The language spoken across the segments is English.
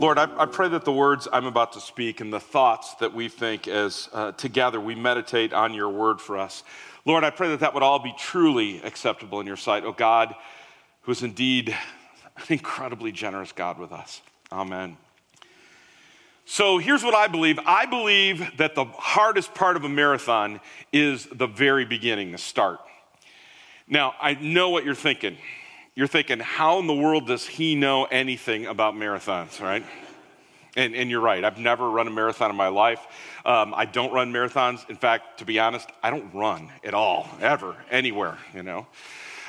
Lord, I, I, pray that the words I'm about to speak and the thoughts that we think as uh, together we meditate on your word for us, Lord, I pray that that would all be truly acceptable in your sight. Oh God, who is indeed an incredibly generous God with us. Amen. So here's what I believe I believe that the hardest part of a marathon is the very beginning, the start. Now, I know what you're thinking you're thinking, how in the world does he know anything about marathons, right? And, and you're right. I've never run a marathon in my life. Um, I don't run marathons. In fact, to be honest, I don't run at all, ever, anywhere, you know.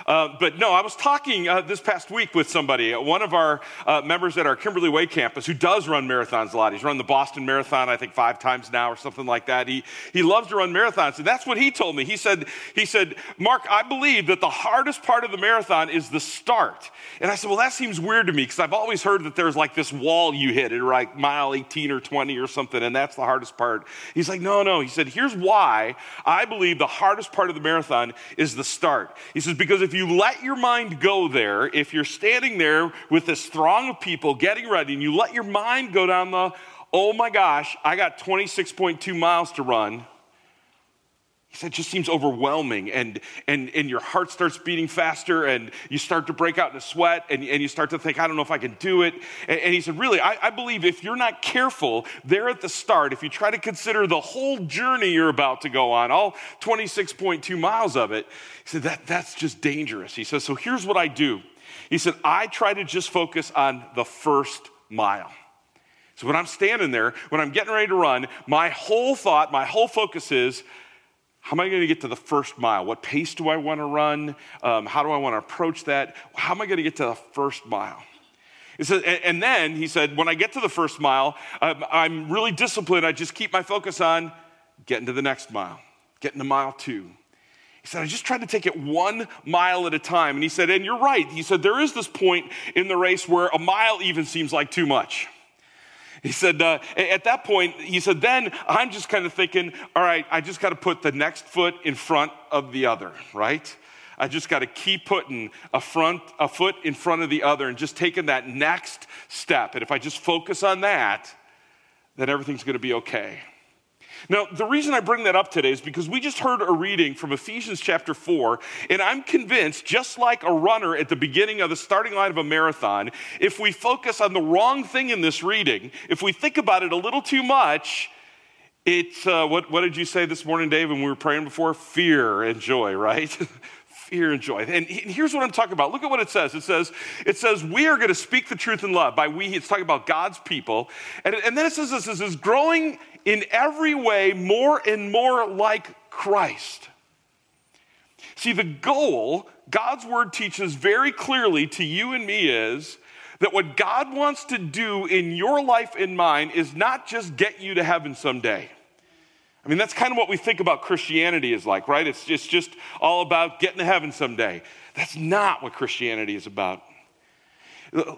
Uh, but no, I was talking uh, this past week with somebody, uh, one of our uh, members at our Kimberly Way campus, who does run marathons a lot. He's run the Boston Marathon, I think, five times now or something like that. He, he loves to run marathons. And that's what he told me. He said, he said, Mark, I believe that the hardest part of the marathon is the start. And I said, well, that seems weird to me because I've always heard that there's like this wall you hit at like mile 18 or 20 or something, and that's the hardest part. He's like, no, no. He said, here's why I believe the hardest part of the marathon is the start. He says, because if you let your mind go there, if you're standing there with this throng of people getting ready, and you let your mind go down the, oh my gosh, I got 26.2 miles to run he said, it just seems overwhelming, and, and, and your heart starts beating faster, and you start to break out in a sweat, and, and you start to think, I don't know if I can do it. And, and he said, Really, I, I believe if you're not careful there at the start, if you try to consider the whole journey you're about to go on, all 26.2 miles of it, he said, that, That's just dangerous. He says, So here's what I do. He said, I try to just focus on the first mile. So when I'm standing there, when I'm getting ready to run, my whole thought, my whole focus is, how am I going to get to the first mile? What pace do I want to run? Um, how do I want to approach that? How am I going to get to the first mile? And then he said, when I get to the first mile, um, I'm really disciplined. I just keep my focus on getting to the next mile, getting to mile two. He said, I just try to take it one mile at a time. And he said, and you're right. He said, there is this point in the race where a mile even seems like too much. He said, uh, at that point, he said, then I'm just kind of thinking, all right, I just got to put the next foot in front of the other, right? I just got to keep putting a front, a foot in front of the other and just taking that next step. And if I just focus on that, then everything's going to be okay. Now, the reason I bring that up today is because we just heard a reading from Ephesians chapter 4, and I'm convinced, just like a runner at the beginning of the starting line of a marathon, if we focus on the wrong thing in this reading, if we think about it a little too much, it's uh, what, what did you say this morning, Dave, when we were praying before? Fear and joy, right? fear and joy. And here's what I'm talking about. Look at what it says. It says, it says, we are going to speak the truth in love. By we, it's talking about God's people. And, and then it says this, it says, growing in every way more and more like Christ. See, the goal, God's word teaches very clearly to you and me is that what God wants to do in your life and mine is not just get you to heaven someday. I mean, that's kind of what we think about Christianity is like, right? It's just, just all about getting to heaven someday. That's not what Christianity is about.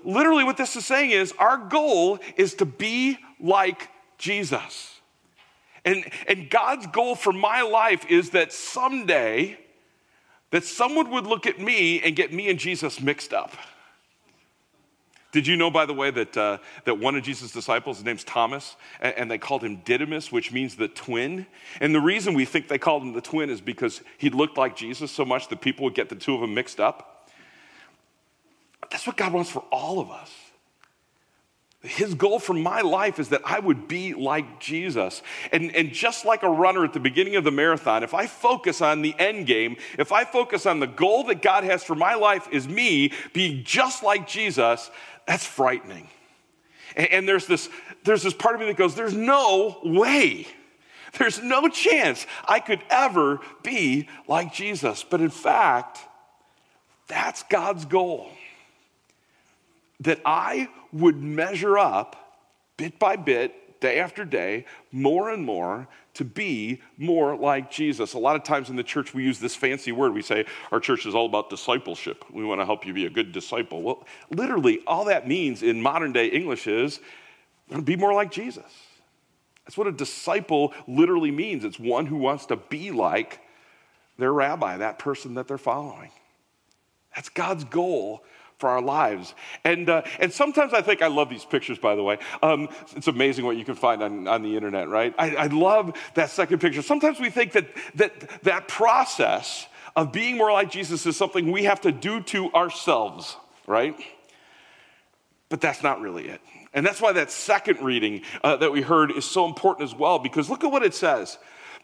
Literally, what this is saying is our goal is to be like Jesus. And, and God's goal for my life is that someday that someone would look at me and get me and Jesus mixed up. Did you know, by the way, that, uh, that one of Jesus' disciples, his name's Thomas, and, and, they called him Didymus, which means the twin? And the reason we think they called him the twin is because he looked like Jesus so much that people would get the two of them mixed up. That's what God wants for all of us. His goal for my life is that I would be like Jesus. And, and just like a runner at the beginning of the marathon, if I focus on the end game, if I focus on the goal that God has for my life is me being just like Jesus, that's frightening. And, and there's, this, there's this part of me that goes, there's no way. There's no chance I could ever be like Jesus. But in fact, that's God's goal that I would measure up bit by bit, day after day, more and more to be more like Jesus. A lot of times in the church, we use this fancy word. We say, Our church is all about discipleship. We want to help you be a good disciple. Well, literally, all that means in modern day English is be more like Jesus. That's what a disciple literally means. It's one who wants to be like their rabbi, that person that they're following. That's God's goal for our lives. And, uh, and sometimes I think I love these pictures, by the way. Um, it's amazing what you can find on, on the internet, right? I, I love that second picture. Sometimes we think that, that that process of being more like Jesus is something we have to do to ourselves, right? But that's not really it. And that's why that second reading uh, that we heard is so important as well, because look at what it says.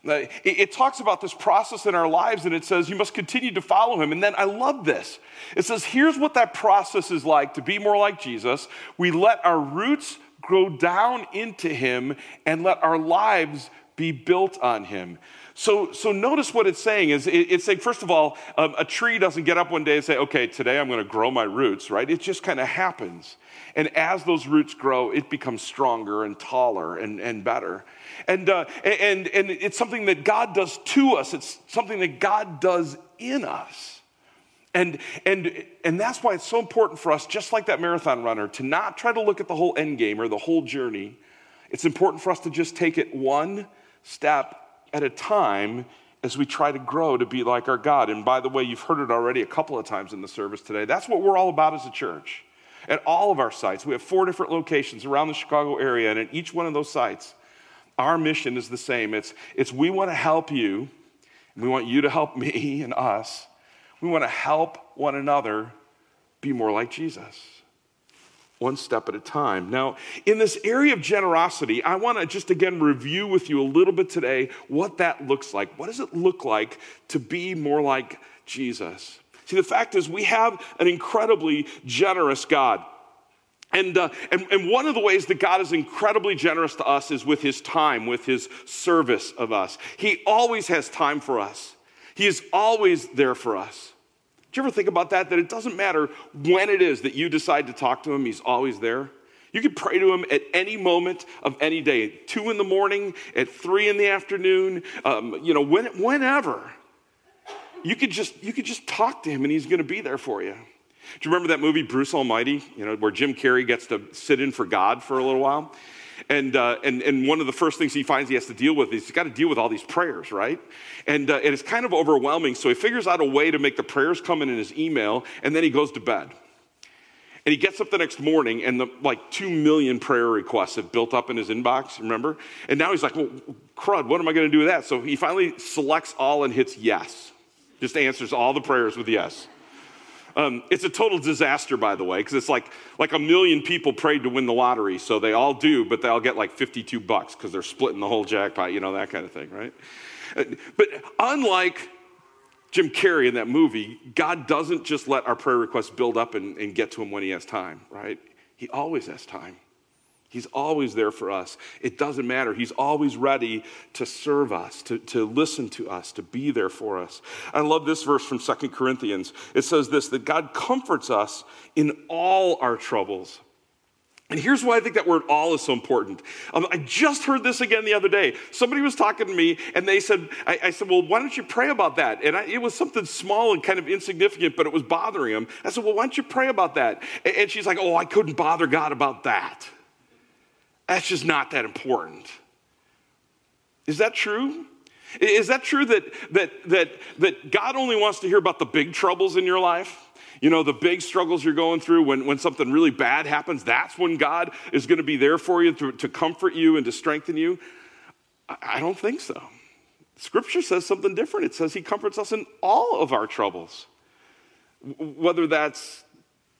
Uh, it, talks about this process in our lives, and it says you must continue to follow him. And then I love this. It says, here's what that process is like to be more like Jesus. We let our roots grow down into him and let our lives be built on him. So, so notice what it's saying is it's saying, first of all, um, a tree doesn't get up one day and say, okay, today I'm going to grow my roots, right? It just kind of happens. And as those roots grow, it becomes stronger and taller and, and better. And, uh, and, and it's something that God does to us, it's something that God does in us. And, and, and that's why it's so important for us, just like that marathon runner, to not try to look at the whole end game or the whole journey. It's important for us to just take it one step at a time as we try to grow to be like our God. And by the way, you've heard it already a couple of times in the service today. That's what we're all about as a church. At all of our sites, we have four different locations around the Chicago area, and at each one of those sites, our mission is the same. It's, it's we want to help you, and we want you to help me and us. We want to help one another be more like Jesus one step at a time. Now, in this area of generosity, I want to just again review with you a little bit today what that looks like. What does it look like to be more like Jesus? See, the fact is, we have an incredibly generous God. And, uh, and, and one of the ways that God is incredibly generous to us is with his time, with his service of us. He always has time for us, he is always there for us. Do you ever think about that? That it doesn't matter when it is that you decide to talk to him, he's always there. You can pray to him at any moment of any day, at two in the morning, at three in the afternoon, um, you know, when, whenever. You could just you could just talk to him, and he's going to be there for you. Do you remember that movie Bruce Almighty? You know, where Jim Carrey gets to sit in for God for a little while. And, uh, and, and one of the first things he finds he has to deal with is he's got to deal with all these prayers, right? And, uh, and it's kind of overwhelming. So he figures out a way to make the prayers come in in his email, and then he goes to bed. And he gets up the next morning, and the, like two million prayer requests have built up in his inbox, remember? And now he's like, well, crud, what am I going to do with that? So he finally selects all and hits yes. Just answers all the prayers with yes. Um, it's a total disaster, by the way, because it's like, like a million people prayed to win the lottery, so they all do, but they all get like 52 bucks because they're splitting the whole jackpot, you know, that kind of thing, right? Uh, but unlike Jim Carrey in that movie, God doesn't just let our prayer requests build up and, and get to him when he has time, right? He always has time. He's always there for us. It doesn't matter. He's always ready to serve us, to, to listen to us, to be there for us. I love this verse from Second Corinthians. It says this that God comforts us in all our troubles. And here's why I think that word all is so important. Um, I just heard this again the other day. Somebody was talking to me and they said, I, I said, well, why don't you pray about that? And I, it was something small and kind of insignificant, but it was bothering him. I said, well, why don't you pray about that? And, and she's like, oh, I couldn't bother God about that. That's just not that important. Is that true? Is that true that, that, that, that God only wants to hear about the big troubles in your life? You know, the big struggles you're going through, when, when something really bad happens, that's when God is going to be there for you to, to comfort you and to strengthen you? I, I don't think so. Scripture says something different. It says He comforts us in all of our troubles. Whether that's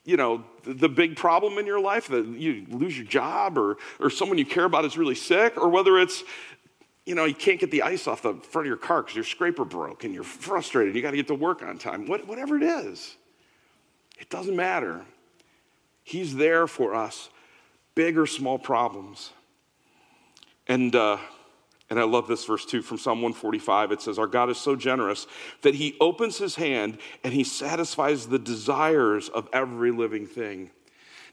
you know, the big problem in your life, that you lose your job or, or someone you care about is really sick, or whether it's, you know, you can't get the ice off the front of your car because your scraper broke and you're frustrated, you got to get to work on time, what, whatever it is, it doesn't matter. He's there for us, big or small problems. And, uh, and I love this verse too from Psalm 145. It says, Our God is so generous that he opens his hand and he satisfies the desires of every living thing.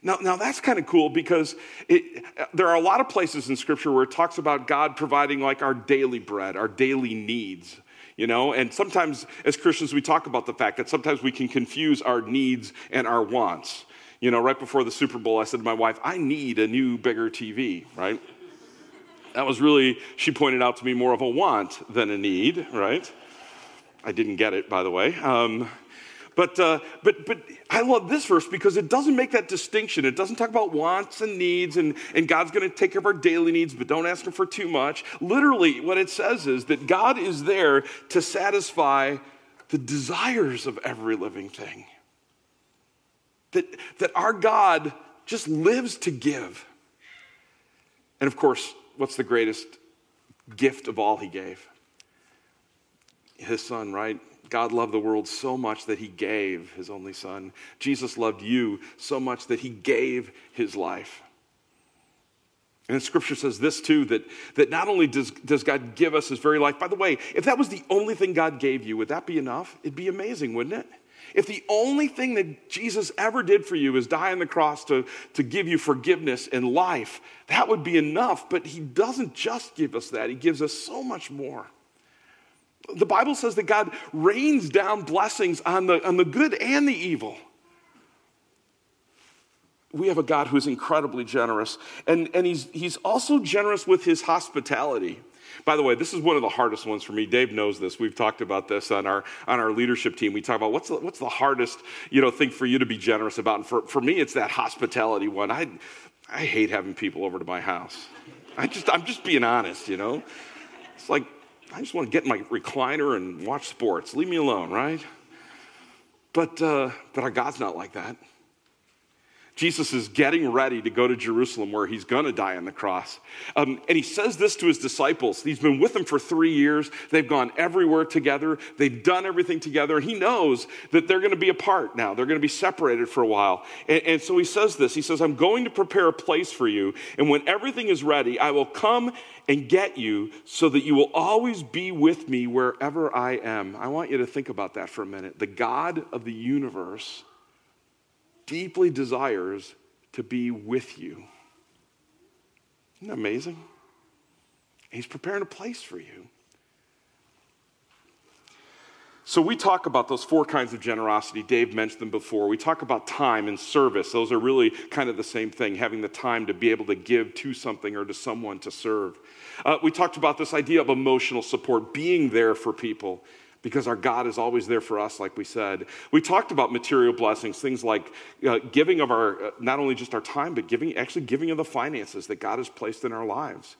Now, now that's kind of cool because it, there are a lot of places in Scripture where it talks about God providing like our daily bread, our daily needs, you know? And sometimes as Christians, we talk about the fact that sometimes we can confuse our needs and our wants. You know, right before the Super Bowl, I said to my wife, I need a new, bigger TV, right? That was really, she pointed out to me, more of a want than a need, right? I didn't get it, by the way. Um, but, uh, but, but I love this verse because it doesn't make that distinction. It doesn't talk about wants and needs and, and God's going to take care of our daily needs, but don't ask Him for too much. Literally, what it says is that God is there to satisfy the desires of every living thing. That, that our God just lives to give. And of course, what's the greatest gift of all He gave? His Son, right? God loved the world so much that he gave his only son. Jesus loved you so much that he gave his life. And scripture says this too that, that not only does, does God give us his very life, by the way, if that was the only thing God gave you, would that be enough? It'd be amazing, wouldn't it? If the only thing that Jesus ever did for you is die on the cross to, to give you forgiveness and life, that would be enough. But he doesn't just give us that, he gives us so much more. The Bible says that God rains down blessings on the, on the good and the evil. We have a God who's incredibly generous, and, and he's, he's also generous with his hospitality. By the way, this is one of the hardest ones for me. Dave knows this. We've talked about this on our, on our leadership team. We talk about what's the, what's the hardest you know, thing for you to be generous about. And for, for me, it's that hospitality one. I, I hate having people over to my house. I just, I'm just being honest, you know? It's like I just want to get in my recliner and watch sports. Leave me alone, right? But, uh, but our God's not like that. Jesus is getting ready to go to Jerusalem where he's going to die on the cross. Um, and he says this to his disciples. He's been with them for three years. They've gone everywhere together, they've done everything together. He knows that they're going to be apart now, they're going to be separated for a while. And, and so he says this He says, I'm going to prepare a place for you. And when everything is ready, I will come and get you so that you will always be with me wherever I am. I want you to think about that for a minute. The God of the universe deeply desires to be with you. Isn't that amazing? He's preparing a place for you. So, we talk about those four kinds of generosity. Dave mentioned them before. We talk about time and service. Those are really kind of the same thing, having the time to be able to give to something or to someone to serve. Uh, we talked about this idea of emotional support, being there for people because our God is always there for us, like we said. We talked about material blessings, things like uh, giving of our, uh, not only just our time, but giving, actually giving of the finances that God has placed in our lives.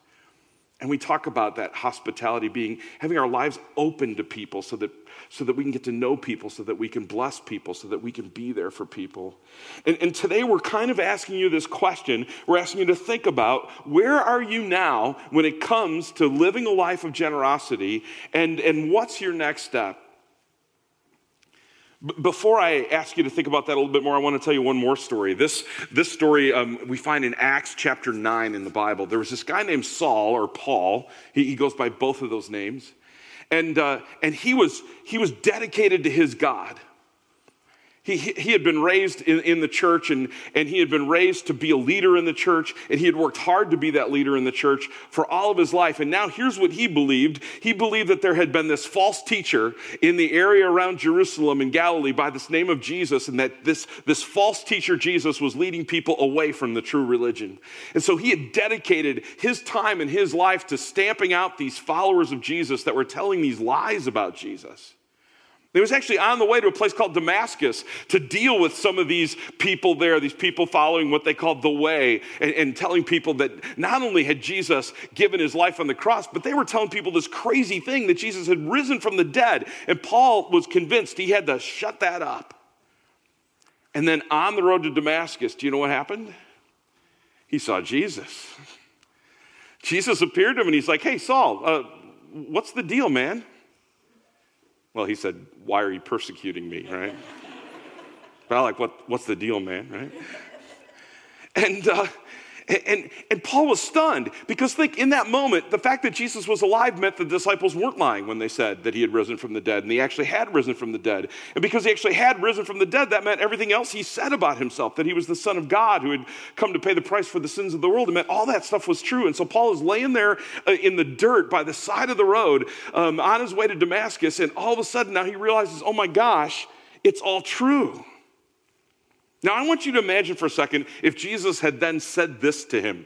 And we talk about that hospitality being having our lives open to people so that, so that we can get to know people, so that we can bless people, so that we can be there for people. And, and today we're kind of asking you this question. We're asking you to think about where are you now when it comes to living a life of generosity, and, and what's your next step? Before I ask you to think about that a little bit more, I want to tell you one more story. This, this story um, we find in Acts chapter 9 in the Bible. There was this guy named Saul or Paul. He, he goes by both of those names. And, uh, and he, was, he was dedicated to his God. He, he had been raised in, in the church and, and he had been raised to be a leader in the church, and he had worked hard to be that leader in the church for all of his life. And now here's what he believed he believed that there had been this false teacher in the area around Jerusalem and Galilee by this name of Jesus, and that this, this false teacher, Jesus, was leading people away from the true religion. And so he had dedicated his time and his life to stamping out these followers of Jesus that were telling these lies about Jesus. He was actually on the way to a place called Damascus to deal with some of these people there, these people following what they called the way, and, and, telling people that not only had Jesus given his life on the cross, but they were telling people this crazy thing that Jesus had risen from the dead. And Paul was convinced he had to shut that up. And then on the road to Damascus, do you know what happened? He saw Jesus. Jesus appeared to him and he's like, Hey, Saul, uh, what's the deal, man? Well, he said, Why are you persecuting me, right? but I like, what, What's the deal, man, right? And, uh, And, and, Paul was stunned because, think, in that moment, the fact that Jesus was alive meant the disciples weren't lying when they said that he had risen from the dead, and he actually had risen from the dead. And because he actually had risen from the dead, that meant everything else he said about himself that he was the Son of God who had come to pay the price for the sins of the world. It meant all that stuff was true. And so Paul is laying there uh, in the dirt by the side of the road um, on his way to Damascus, and all of a sudden now he realizes, oh my gosh, it's all true. Now, I want you to imagine for a second if Jesus had then said this to him.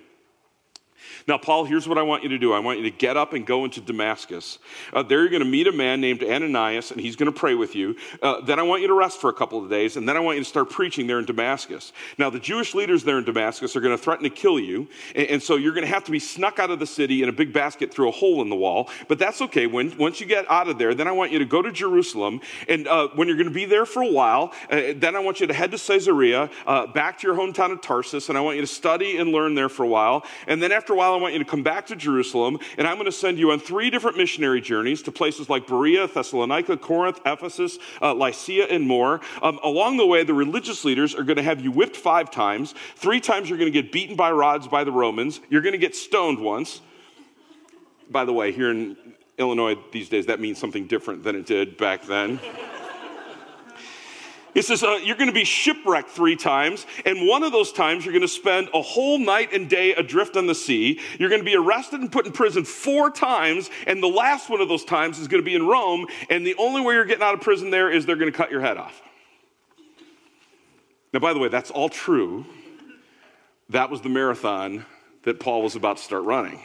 Now, Paul, here's what I want you to do. I want you to get up and go into Damascus. Uh, there, you're going to meet a man named Ananias, and he's going to pray with you. Uh, then I want you to rest for a couple of days, and then I want you to start preaching there in Damascus. Now, the Jewish leaders there in Damascus are going to threaten to kill you, and, and so you're going to have to be snuck out of the city in a big basket through a hole in the wall. But that's okay. When, once you get out of there, then I want you to go to Jerusalem, and uh, when you're going to be there for a while, uh, then I want you to head to Caesarea, uh, back to your hometown of Tarsus, and I want you to study and learn there for a while. And then after a while, want you to come back to Jerusalem, and I'm going to send you on three different missionary journeys to places like Berea, Thessalonica, Corinth, Ephesus, uh, Lycia, and more. Um, along the way, the religious leaders are going to have you whipped five times. Three times you're going to get beaten by rods by the Romans. You're going to get stoned once. By the way, here in Illinois these days, that means something different than it did back then. He says, uh, You're going to be shipwrecked three times, and one of those times you're going to spend a whole night and day adrift on the sea. You're going to be arrested and put in prison four times, and the last one of those times is going to be in Rome, and the only way you're getting out of prison there is they're going to cut your head off. Now, by the way, that's all true. That was the marathon that Paul was about to start running.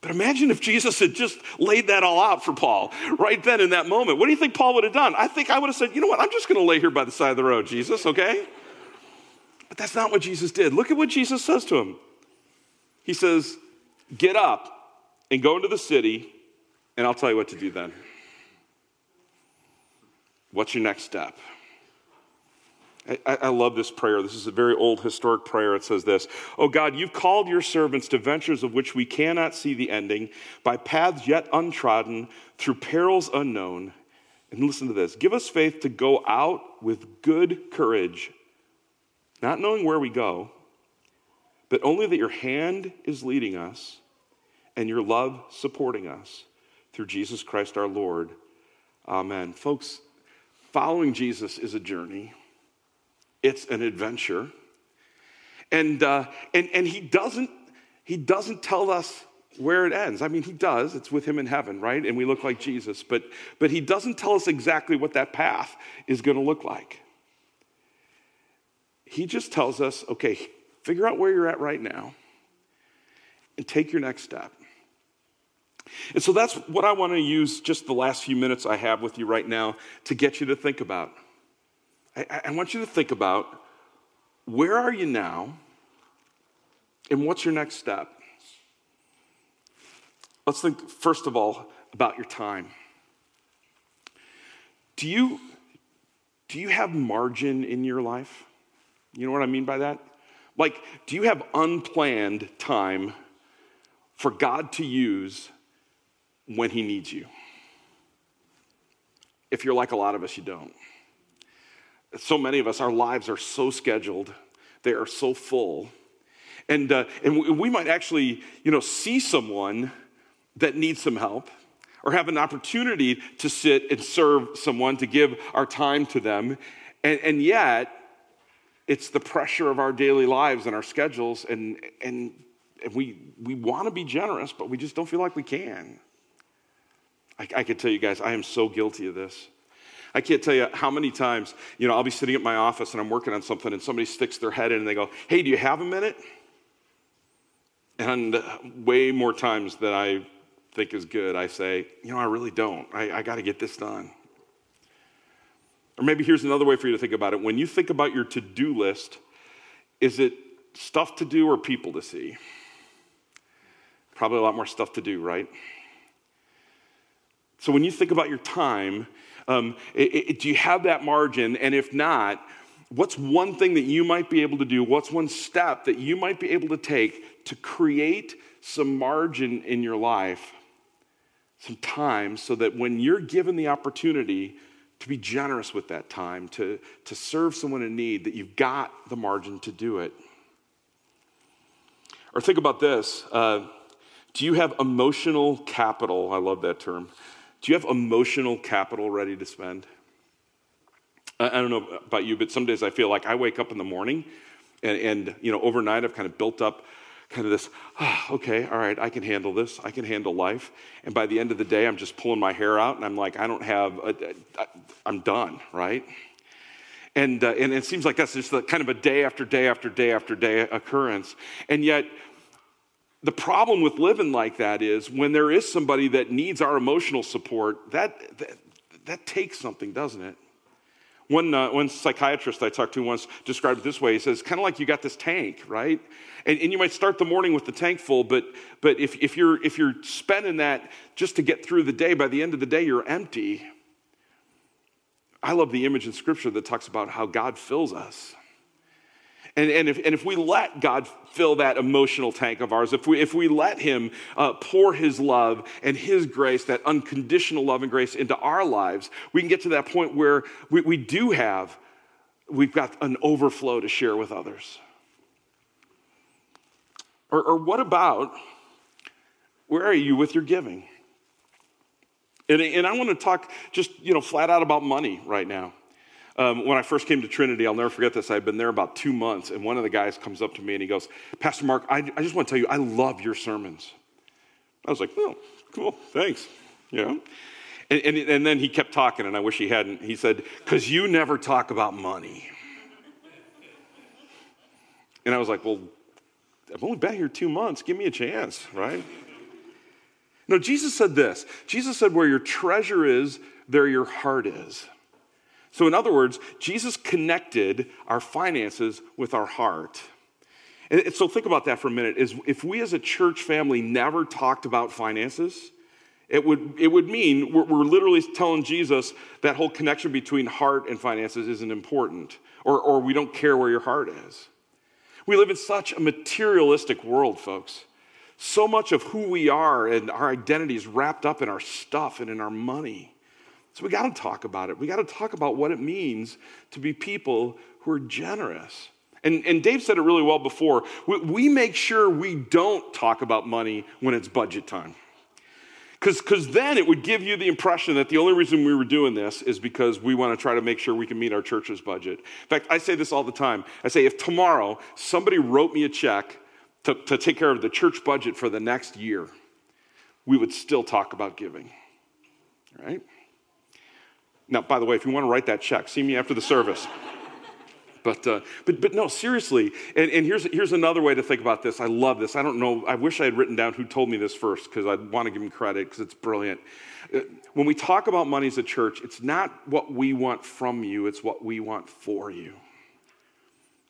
But imagine if Jesus had just laid that all out for Paul right then in that moment. What do you think Paul would have done? I think I would have said, you know what, I'm just going to lay here by the side of the road, Jesus, okay? But that's not what Jesus did. Look at what Jesus says to him. He says, Get up and go into the city, and I'll tell you what to do then. What's your next step? I, I, love this prayer. This is a very old historic prayer. It says this Oh God, you've called your servants to ventures of which we cannot see the ending, by paths yet untrodden, through perils unknown. And listen to this give us faith to go out with good courage, not knowing where we go, but only that your hand is leading us and your love supporting us through Jesus Christ our Lord. Amen. Folks, following Jesus is a journey it's an adventure. And, uh, and, and he, doesn't, he doesn't tell us where it ends. I mean, he does. It's with him in heaven, right? And we look like Jesus. But, but he doesn't tell us exactly what that path is going to look like. He just tells us, okay, figure out where you're at right now and take your next step. And so that's what I want to use just the last few minutes I have with you right now to get you to think about. I, I want you to think about where are you now and what's your next step? Let's think, first of all, about your time. Do you, do you have margin in your life? You know what I mean by that? Like, do you have unplanned time for God to use when He needs you? If you're like a lot of us, you don't so many of us, our lives are so scheduled, they are so full. And, uh, and we might actually, you know, see someone that needs some help or have an opportunity to sit and serve someone, to give our time to them. And, and yet, it's the pressure of our daily lives and our schedules, and, and, and we, we want to be generous, but we just don't feel like we can. I, I can tell you guys, I am so guilty of this. I can't tell you how many times, you know, I'll be sitting at my office and I'm working on something and somebody sticks their head in and they go, Hey, do you have a minute? And uh, way more times than I think is good, I say, You know, I really don't. I, I got to get this done. Or maybe here's another way for you to think about it. When you think about your to do list, is it stuff to do or people to see? Probably a lot more stuff to do, right? So when you think about your time, um, it, it, do you have that margin? And if not, what's one thing that you might be able to do? What's one step that you might be able to take to create some margin in your life, some time, so that when you're given the opportunity to be generous with that time, to, to serve someone in need, that you've got the margin to do it? Or think about this uh, Do you have emotional capital? I love that term. Do you have emotional capital ready to spend? I, I don't know about you, but some days I feel like I wake up in the morning and, and you know, overnight I've kind of built up kind of this, oh, okay, all right, I can handle this. I can handle life. And by the end of the day, I'm just pulling my hair out and I'm like, I don't have, uh, uh, i am done, right? And, uh, and it seems like that's just a, kind of a day after day after day after day occurrence. And yet, the problem with living like that is when there is somebody that needs our emotional support, that, that, that takes something, doesn't it? One, uh, one psychiatrist I talked to once described it this way. He says, kind of like you got this tank, right? And, and you might start the morning with the tank full, but, but if, if, you're, if you're spending that just to get through the day, by the end of the day, you're empty. I love the image in Scripture that talks about how God fills us. And, and, if, and if we let God fill that emotional tank of ours, if we, if we let Him uh, pour His love and His grace, that unconditional love and grace into our lives, we can get to that point where we, we do have, we've got an overflow to share with others. Or, or what about, where are you with your giving? And, and I want to talk just, you know, flat out about money right now. Um, when I first came to Trinity, I'll never forget this. I'd been there about two months, and one of the guys comes up to me and he goes, Pastor Mark, I, I just want to tell you, I love your sermons. I was like, oh, cool, thanks. Know? And, and, and then he kept talking, and I wish he hadn't. He said, because you never talk about money. And I was like, well, I've only been here two months. Give me a chance, right? No, Jesus said this. Jesus said, where your treasure is, there your heart is. So, in other words, Jesus connected our finances with our heart. And so, think about that for a minute. Is if we as a church family never talked about finances, it would, it would mean we're, we're literally telling Jesus that whole connection between heart and finances isn't important, or, or we don't care where your heart is. We live in such a materialistic world, folks. So much of who we are and our identity is wrapped up in our stuff and in our money. So we got to talk about it. We got to talk about what it means to be people who are generous. And, and Dave said it really well before. We, we make sure we don't talk about money when it's budget time. Because then it would give you the impression that the only reason we were doing this is because we want to try to make sure we can meet our church's budget. In fact, I say this all the time. I say, if tomorrow somebody wrote me a check to, to take care of the church budget for the next year, we would still talk about giving. Right? Now, by the way, if you want to write that check, see me after the service. But, uh, but, but no, seriously. And, and here's, here's another way to think about this. I love this. I don't know. I wish I had written down who told me this first because I want to give him credit because it's brilliant. Uh, when we talk about money as a church, it's not what we want from you, it's what we want for you.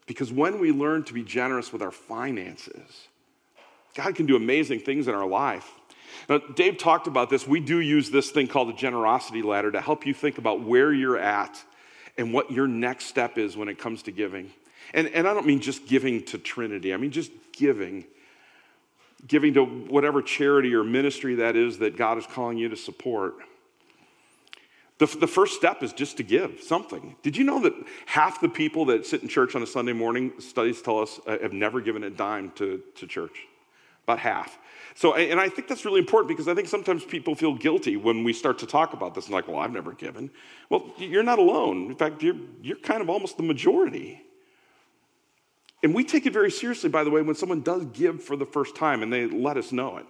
Because when we learn to be generous with our finances, God can do amazing things in our life. Now, Dave talked about this. We do use this thing called the generosity ladder to help you think about where you're at and what your next step is when it comes to giving. And, and I don't mean just giving to Trinity, I mean just giving. Giving to whatever charity or ministry that is that God is calling you to support. The, the first step is just to give something. Did you know that half the people that sit in church on a Sunday morning, studies tell us, uh, have never given a dime to, to church? About half. So, and I think that's really important because I think sometimes people feel guilty when we start to talk about this and like, well, I've never given. Well, you're not alone. In fact, you're, you're kind of almost the majority. And we take it very seriously, by the way, when someone does give for the first time and they let us know it.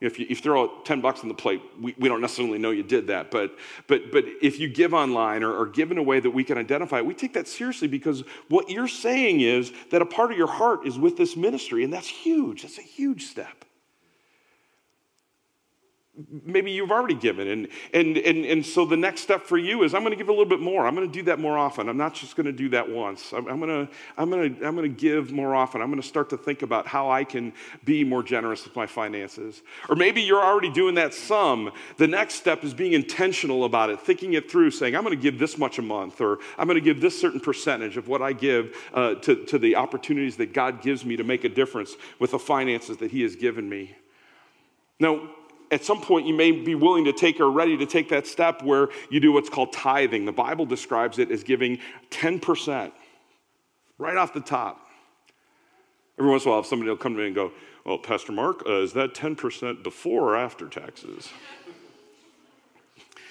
If you, if you throw 10 bucks on the plate, we, we don't necessarily know you did that. But, but, but if you give online or, or give in a way that we can identify, we take that seriously because what you're saying is that a part of your heart is with this ministry. And that's huge. That's a huge step maybe you've already given. And, and, and, and so the next step for you is i'm going to give a little bit more. I'm going to do that more often. I'm not just going to do that once. I'm, I'm going to i'm going to i'm going to give more often. I'm going to start to think about how i can be more generous with my finances. Or maybe you're already doing that some. The next step is being intentional about it thinking it through saying i'm going to give this much a month or i'm going to give this certain percentage of what i give uh, to, to the opportunities that god gives me to make a difference with the finances that he has given me. Now at some point you may be willing to take or ready to take that step where you do what's called tithing. The Bible describes it as giving 10% right off the top. Every once in a while, somebody will come to me and go, Well, Pastor Mark, uh, is that 10% before or after taxes?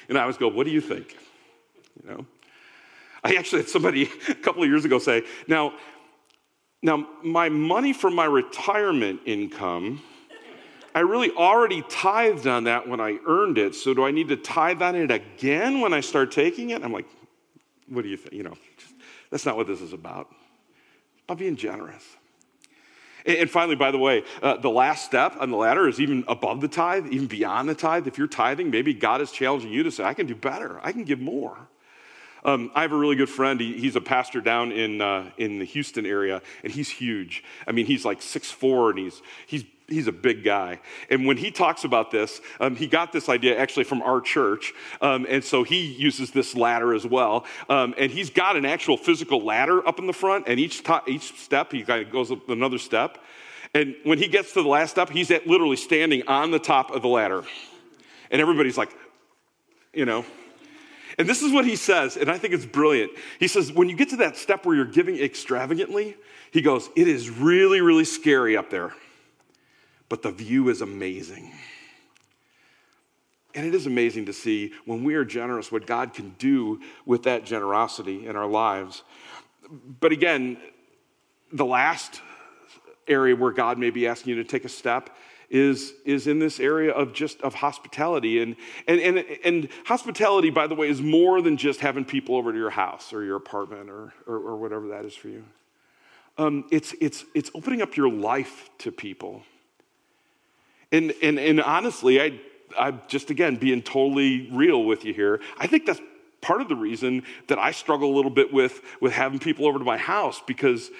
And I always go, What do you think? You know? I actually had somebody a couple of years ago say, Now, now my money from my retirement income, I really already tithed on that when I earned it. So do I need to tithe on it again when I start taking it? I'm like, What do you think? You know, that's not what this is about. It's about being generous. And finally, by the way, uh, the last step on the ladder is even above the tithe, even beyond the tithe. If you're tithing, maybe God is challenging you to say, I can do better, I can give more. Um, I have a really good friend. He, he's a pastor down in, uh, in the Houston area, and he's huge. I mean, he's like 6'4, and he's, he's he's a big guy. And when he talks about this, um, he got this idea actually from our church. Um, and so he uses this ladder as well. Um, and he's got an actual physical ladder up in the front. And each, to- each step, he kind of goes up another step. And when he gets to the last step, he's at literally standing on the top of the ladder. And everybody's like, you know. And this is what he says, and I think it's brilliant. He says, when you get to that step where you're giving extravagantly, he goes, it is really, really scary up there but the view is amazing. And it is amazing to see when we are generous what God can do with that generosity in our lives. But again, the last area where God may be asking you to take a step is, is in this area of just of hospitality. And, and, and, and hospitality, by the way, is more than just having people over to your house or your apartment or, or, or whatever that is for you. Um, it's, it's, it's opening up your life to people. And, and, and honestly, I, I'm just again being totally real with you here. I think that's part of the reason that I struggle a little bit with, with having people over to my house because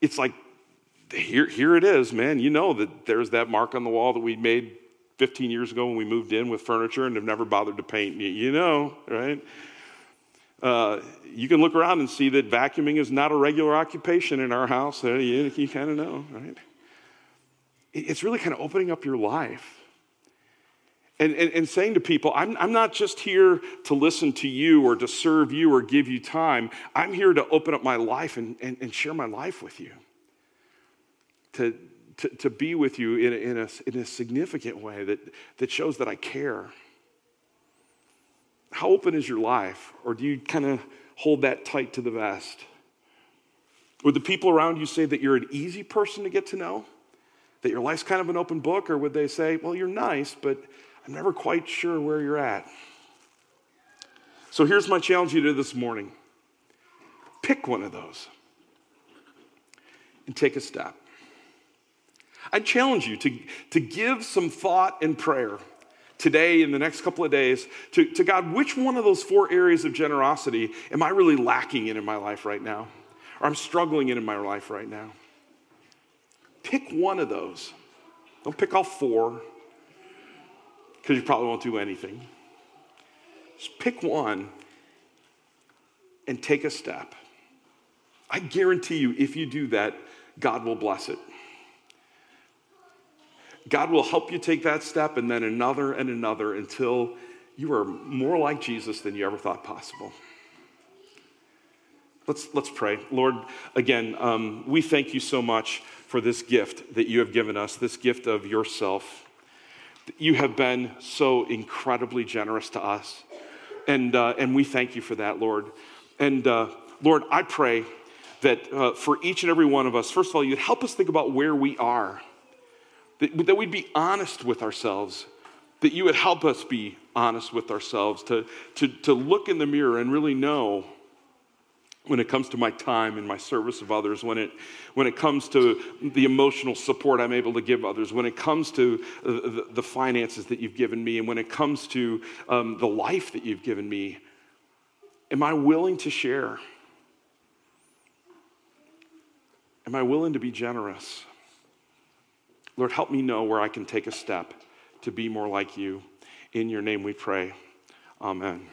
it's like, here, here it is, man. You know that there's that mark on the wall that we made 15 years ago when we moved in with furniture and have never bothered to paint. You know, right? Uh, you can look around and see that vacuuming is not a regular occupation in our house. You, you kind of know, right? It's really kind of opening up your life and, and, and, saying to people, I'm, I'm not just here to listen to you or to serve you or give you time. I'm here to open up my life and, and, and share my life with you, to, to, to be with you in a, in, a, in a significant way that, that shows that I care. How open is your life? Or do you kind of hold that tight to the vest? Would the people around you say that you're an easy person to get to know? That your life's kind of an open book, or would they say, well, you're nice, but I'm never quite sure where you're at? So here's my challenge to you this morning pick one of those and take a step. I challenge you to, to give some thought and prayer today in the next couple of days to, to God, which one of those four areas of generosity am I really lacking in in my life right now? Or I'm struggling in in my life right now? Pick one of those. Don't pick all four, because you probably won't do anything. Just pick one and take a step. I guarantee you, if you do that, God will bless it. God will help you take that step and then another and another until you are more like Jesus than you ever thought possible. Let's, let's pray. Lord, again, um, we thank you so much for this gift that you have given us, this gift of yourself. You have been so incredibly generous to us. And, uh, and we thank you for that, Lord. And uh, Lord, I pray that uh, for each and every one of us, first of all, you'd help us think about where we are, that, that we'd be honest with ourselves, that you would help us be honest with ourselves, to, to, to look in the mirror and really know when it comes to my time and my service of others, when it, when it comes to the emotional support I'm able to give others, when it comes to the, the finances that you've given me, and when it comes to um, the life that you've given me, am I willing to share? Am I willing to be generous? Lord, help me know where I can take a step to be more like you. In your name we pray. Amen.